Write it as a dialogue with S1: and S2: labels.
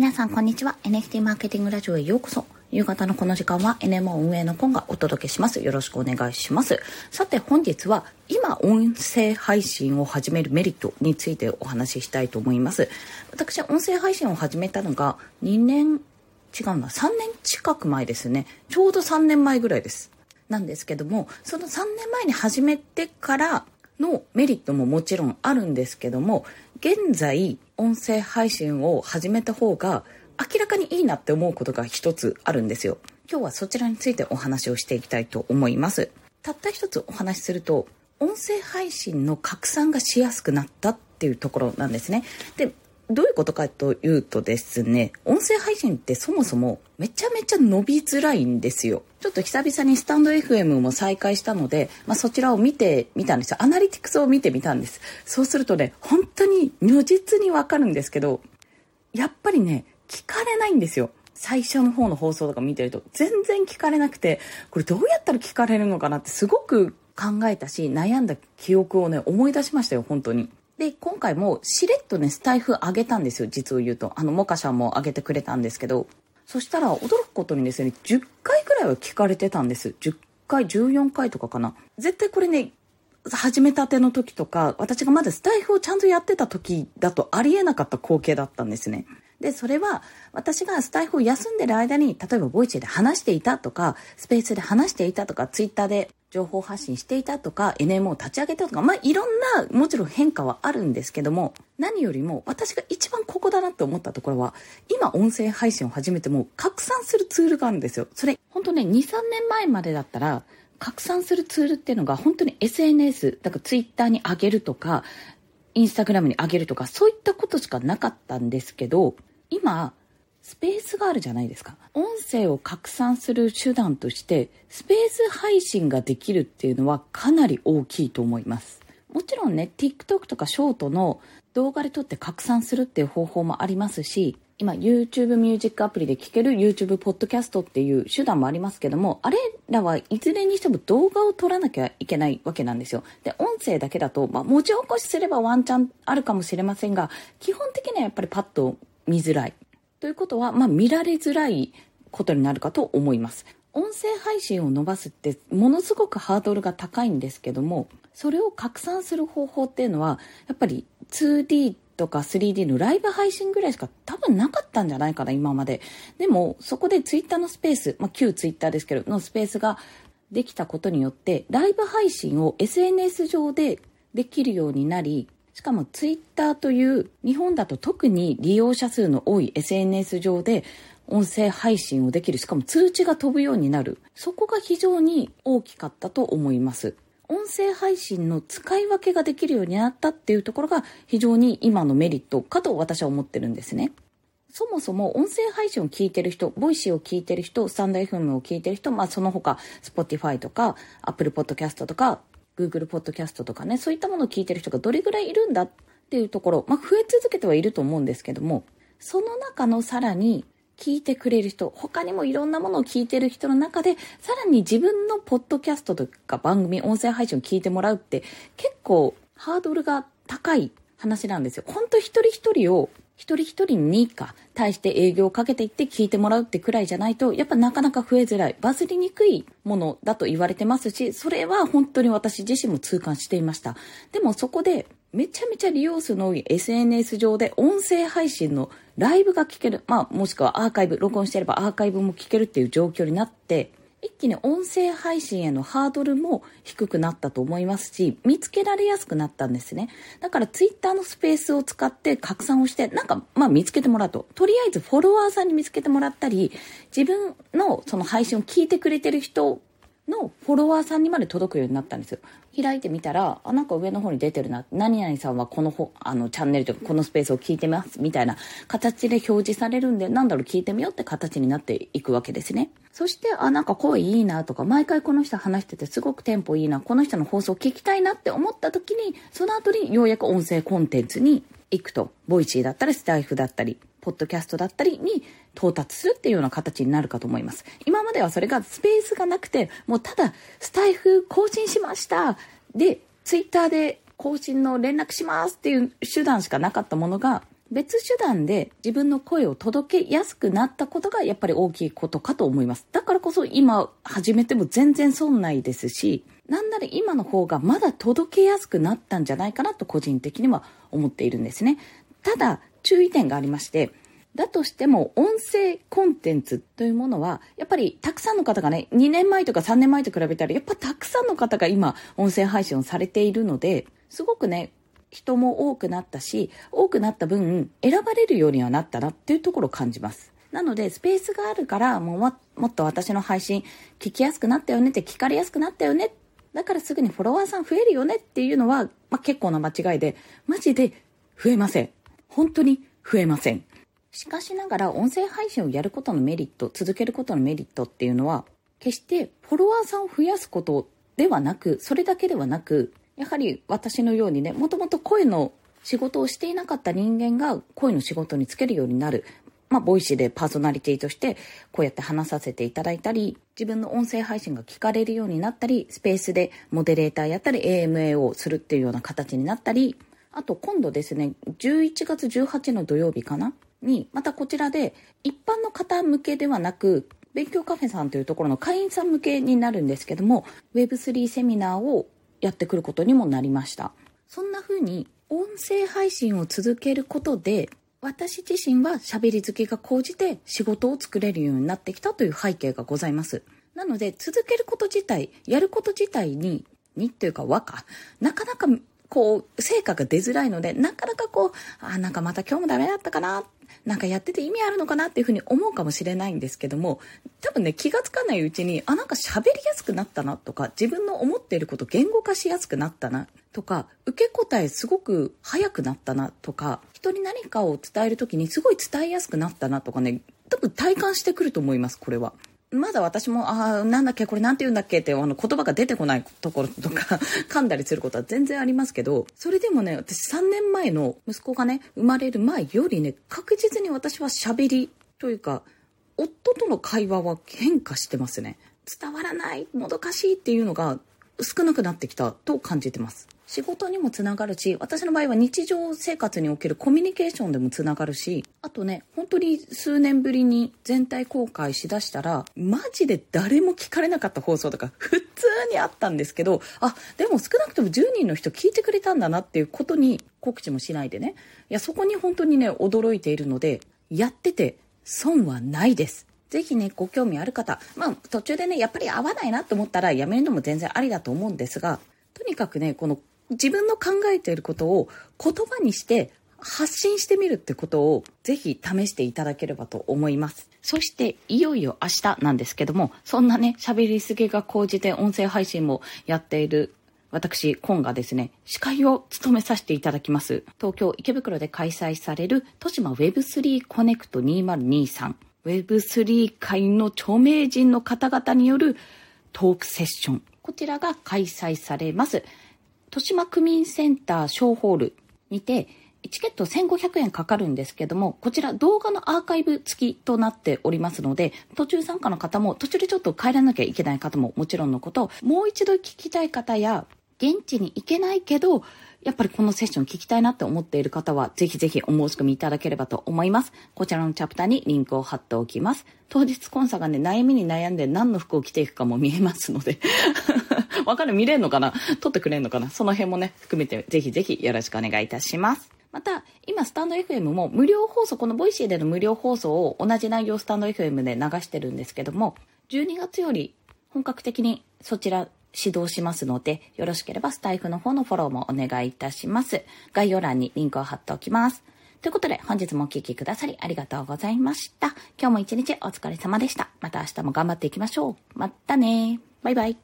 S1: 皆さんこんにちは。NFT マーケティングラジオへようこそ。夕方のこの時間は NMO 運営のコンがお届けします。よろしくお願いします。さて本日は今音声配信を始めるメリットについてお話ししたいと思います。私音声配信を始めたのが2年違うな3年近く前ですね。ちょうど3年前ぐらいです。なんですけどもその3年前に始めてからのメリットももちろんあるんですけども現在音声配信を始めた方が明らかにいいなって思うことが一つあるんですよ。今日はそちらについてお話をしていきたいと思います。たった一つお話しすると音声配信の拡散がしやすくなったっていうところなんですね。でどういうことかというとですね、音声配信ってそもそもめちゃめちゃ伸びづらいんですよ。ちょっと久々にスタンド FM も再開したので、まあ、そちらを見てみたんですよ。アナリティクスを見てみたんです。そうするとね、本当に如実にわかるんですけど、やっぱりね、聞かれないんですよ。最初の方の放送とか見てると全然聞かれなくて、これどうやったら聞かれるのかなってすごく考えたし、悩んだ記憶をね、思い出しましたよ、本当に。で、今回もしれっとね、スタイフ上げたんですよ、実を言うと。あの、モカシャンも上げてくれたんですけど、そしたら驚くことにですね、10回ぐらいは聞かれてたんです。10回、14回とかかな。絶対これね、始めたての時とか、私がまだスタイフをちゃんとやってた時だとありえなかった光景だったんですね。で、それは私がスタイフを休んでる間に、例えばボイチェで話していたとか、スペースで話していたとか、ツイッターで情報発信していたとか NMO を立ち上げたとかまあいろんなもちろん変化はあるんですけども何よりも私が一番ここだなって思ったところは今音声配信を始めても拡散するツールがあるんですよ。それ本当ね23年前までだったら拡散するツールっていうのが本当に SNS だから Twitter に上げるとかインスタグラムに上げるとかそういったことしかなかったんですけど今スペースがあるじゃないですか。音声を拡散する手段として、スペース配信ができるっていうのはかなり大きいと思います。もちろんね、TikTok とかショートの動画で撮って拡散するっていう方法もありますし、今 YouTube ミュージックアプリで聴ける YouTube ポッドキャストっていう手段もありますけども、あれらはいずれにしても動画を撮らなきゃいけないわけなんですよ。で、音声だけだと、まあ、文字起こしすればワンチャンあるかもしれませんが、基本的にはやっぱりパッと見づらい。ということは、まあ、見られづらいことになるかと思います。音声配信を伸ばすってものすごくハードルが高いんですけども、それを拡散する方法っていうのは、やっぱり 2D とか 3D のライブ配信ぐらいしか多分なかったんじゃないかな、今まで。でも、そこで Twitter のスペース、まあ、旧 Twitter ですけど、のスペースができたことによって、ライブ配信を SNS 上でできるようになり、しかもツイッターという日本だと特に利用者数の多い SNS 上で音声配信をできる。しかも通知が飛ぶようになる。そこが非常に大きかったと思います。音声配信の使い分けができるようになったっていうところが非常に今のメリットかと私は思ってるんですね。そもそも音声配信を聞いてる人、ボイシーを聞いてる人、スタンド FM を聞いてる人、まあその他、Spotify とか Apple Podcast とか Google ポッドキャストとかね、そういったものを聞いてる人がどれぐらいいるんだっていうところ、まあ、増え続けてはいると思うんですけども、その中のさらに聞いてくれる人、他にもいろんなものを聞いてる人の中で、さらに自分のポッドキャストとか番組、音声配信を聞いてもらうって結構ハードルが高い話なんですよ。ほんと一人一人を一人一人にか対して営業をかけていって聞いてもらうってくらいじゃないと、やっぱなかなか増えづらい、バズりにくいものだと言われてますし、それは本当に私自身も痛感していました。でもそこで、めちゃめちゃ利用数の多い SNS 上で音声配信のライブが聞ける、まあもしくはアーカイブ、録音してればアーカイブも聞けるっていう状況になって、一気に音声配信へのハードルも低くなったと思いますし、見つけられやすくなったんですね。だからツイッターのスペースを使って拡散をして、なんか、まあ見つけてもらうと。とりあえずフォロワーさんに見つけてもらったり、自分のその配信を聞いてくれてる人のフォロワーさんにまで届くようになったんですよ。開いてみたら、あ、なんか上の方に出てるな。何々さんはこのほあのチャンネルとかこのスペースを聞いてます。みたいな形で表示されるんで、なんだろう聞いてみようって形になっていくわけですね。そして、あ、なんか声いいなとか、毎回この人話しててすごくテンポいいな、この人の放送聞きたいなって思った時に、その後にようやく音声コンテンツに行くと。ボイチーだったり、スタイフだったり、ポッドキャストだったりに到達するっていうような形になるかと思います。今まではそれがスペースがなくて、もうただ、スタイフ更新しましたで、ツイッターで更新の連絡しますっていう手段しかなかったものが、別手段で自分の声を届けやすくなったことがやっぱり大きいことかと思います。だからこそ今始めても全然損ないですし、なんなら今の方がまだ届けやすくなったんじゃないかなと個人的には思っているんですね。ただ、注意点がありまして、だとしても音声コンテンツというものはやっぱりたくさんの方がね2年前とか3年前と比べたらやっぱたくさんの方が今音声配信をされているのですごくね人も多くなったし、多くなった分、選ばれるようにはなったなっていうところを感じます。なので、スペースがあるから、もうもっと私の配信聞きやすくなったよねって聞かれやすくなったよね。だからすぐにフォロワーさん増えるよねっていうのは、まあ、結構な間違いで、マジで増えません。本当に増えません。しかしながら、音声配信をやることのメリット、続けることのメリットっていうのは、決してフォロワーさんを増やすことではなく、それだけではなく、やはり私のようにね、もともと声の仕事をしていなかった人間が声の仕事に就けるようになる。まあ、ボイシーでパーソナリティとしてこうやって話させていただいたり、自分の音声配信が聞かれるようになったり、スペースでモデレーターやったり AMA をするっていうような形になったり、あと今度ですね、11月18の土曜日かな？に、またこちらで一般の方向けではなく、勉強カフェさんというところの会員さん向けになるんですけども、Web3 セミナーをやってくることにもなりました。そんな風に音声配信を続けることで私自身は喋り好きが高じて仕事を作れるようになってきたという背景がございます。なので続けること自体、やること自体に、にというか和か、なかなかこう、成果が出づらいので、なかなかこう、あ、なんかまた今日もダメだったかな、なんかやってて意味あるのかなっていうふうに思うかもしれないんですけども、多分ね、気がつかないうちに、あ、なんか喋りやすくなったなとか、自分の思っていること言語化しやすくなったなとか、受け答えすごく早くなったなとか、人に何かを伝える時にすごい伝えやすくなったなとかね、多分体感してくると思います、これは。まだ私も、ああ、なんだっけ、これなんて言うんだっけって、あの、言葉が出てこないところとか 噛んだりすることは全然ありますけど、それでもね、私3年前の息子がね、生まれる前よりね、確実に私は喋りというか、夫との会話は変化してますね。伝わらない、もどかしいっていうのが少なくなってきたと感じてます。仕事にもつながるし、私の場合は日常生活におけるコミュニケーションでもつながるし、あとね、本当に数年ぶりに全体公開しだしたら、マジで誰も聞かれなかった放送とか普通にあったんですけど、あ、でも少なくとも10人の人聞いてくれたんだなっていうことに告知もしないでね。いや、そこに本当にね、驚いているので、やってて損はないです。ぜひね、ご興味ある方、まあ途中でね、やっぱり合わないなと思ったらやめるのも全然ありだと思うんですが、とにかくね、この自分の考えていることを言葉にして発信してみるってことをぜひ試していただければと思います。そしていよいよ明日なんですけども、そんなね、喋りすぎが高じて音声配信もやっている私、今がですね、司会を務めさせていただきます。東京池袋で開催される豊島 Web3 コネクト2023 Web3 界の著名人の方々によるトークセッション。こちらが開催されます。豊島区民センター小ホールにて、チケット1500円かかるんですけども、こちら動画のアーカイブ付きとなっておりますので、途中参加の方も途中でちょっと帰らなきゃいけない方ももちろんのこと、もう一度聞きたい方や、現地に行けないけど、やっぱりこのセッション聞きたいなって思っている方は、ぜひぜひお申し込みいただければと思います。こちらのチャプターにリンクを貼っておきます。当日コンサがね、悩みに悩んで何の服を着ていくかも見えますので わかる見れんのかな？撮ってくれんのかな？その辺もね、含めてぜひぜひよろしくお願いいたします。また、今、スタンド FM も無料放送、このボイシーでの無料放送を同じ内容スタンド FM で流してるんですけども、12月より本格的にそちら始動しますので、よろしければスタイフの方のフォローもお願いいたします。概要欄にリンクを貼っておきます。ということで、本日もお聴きくださりありがとうございました。今日も一日お疲れ様でした。また明日も頑張っていきましょう。またねバイバイ。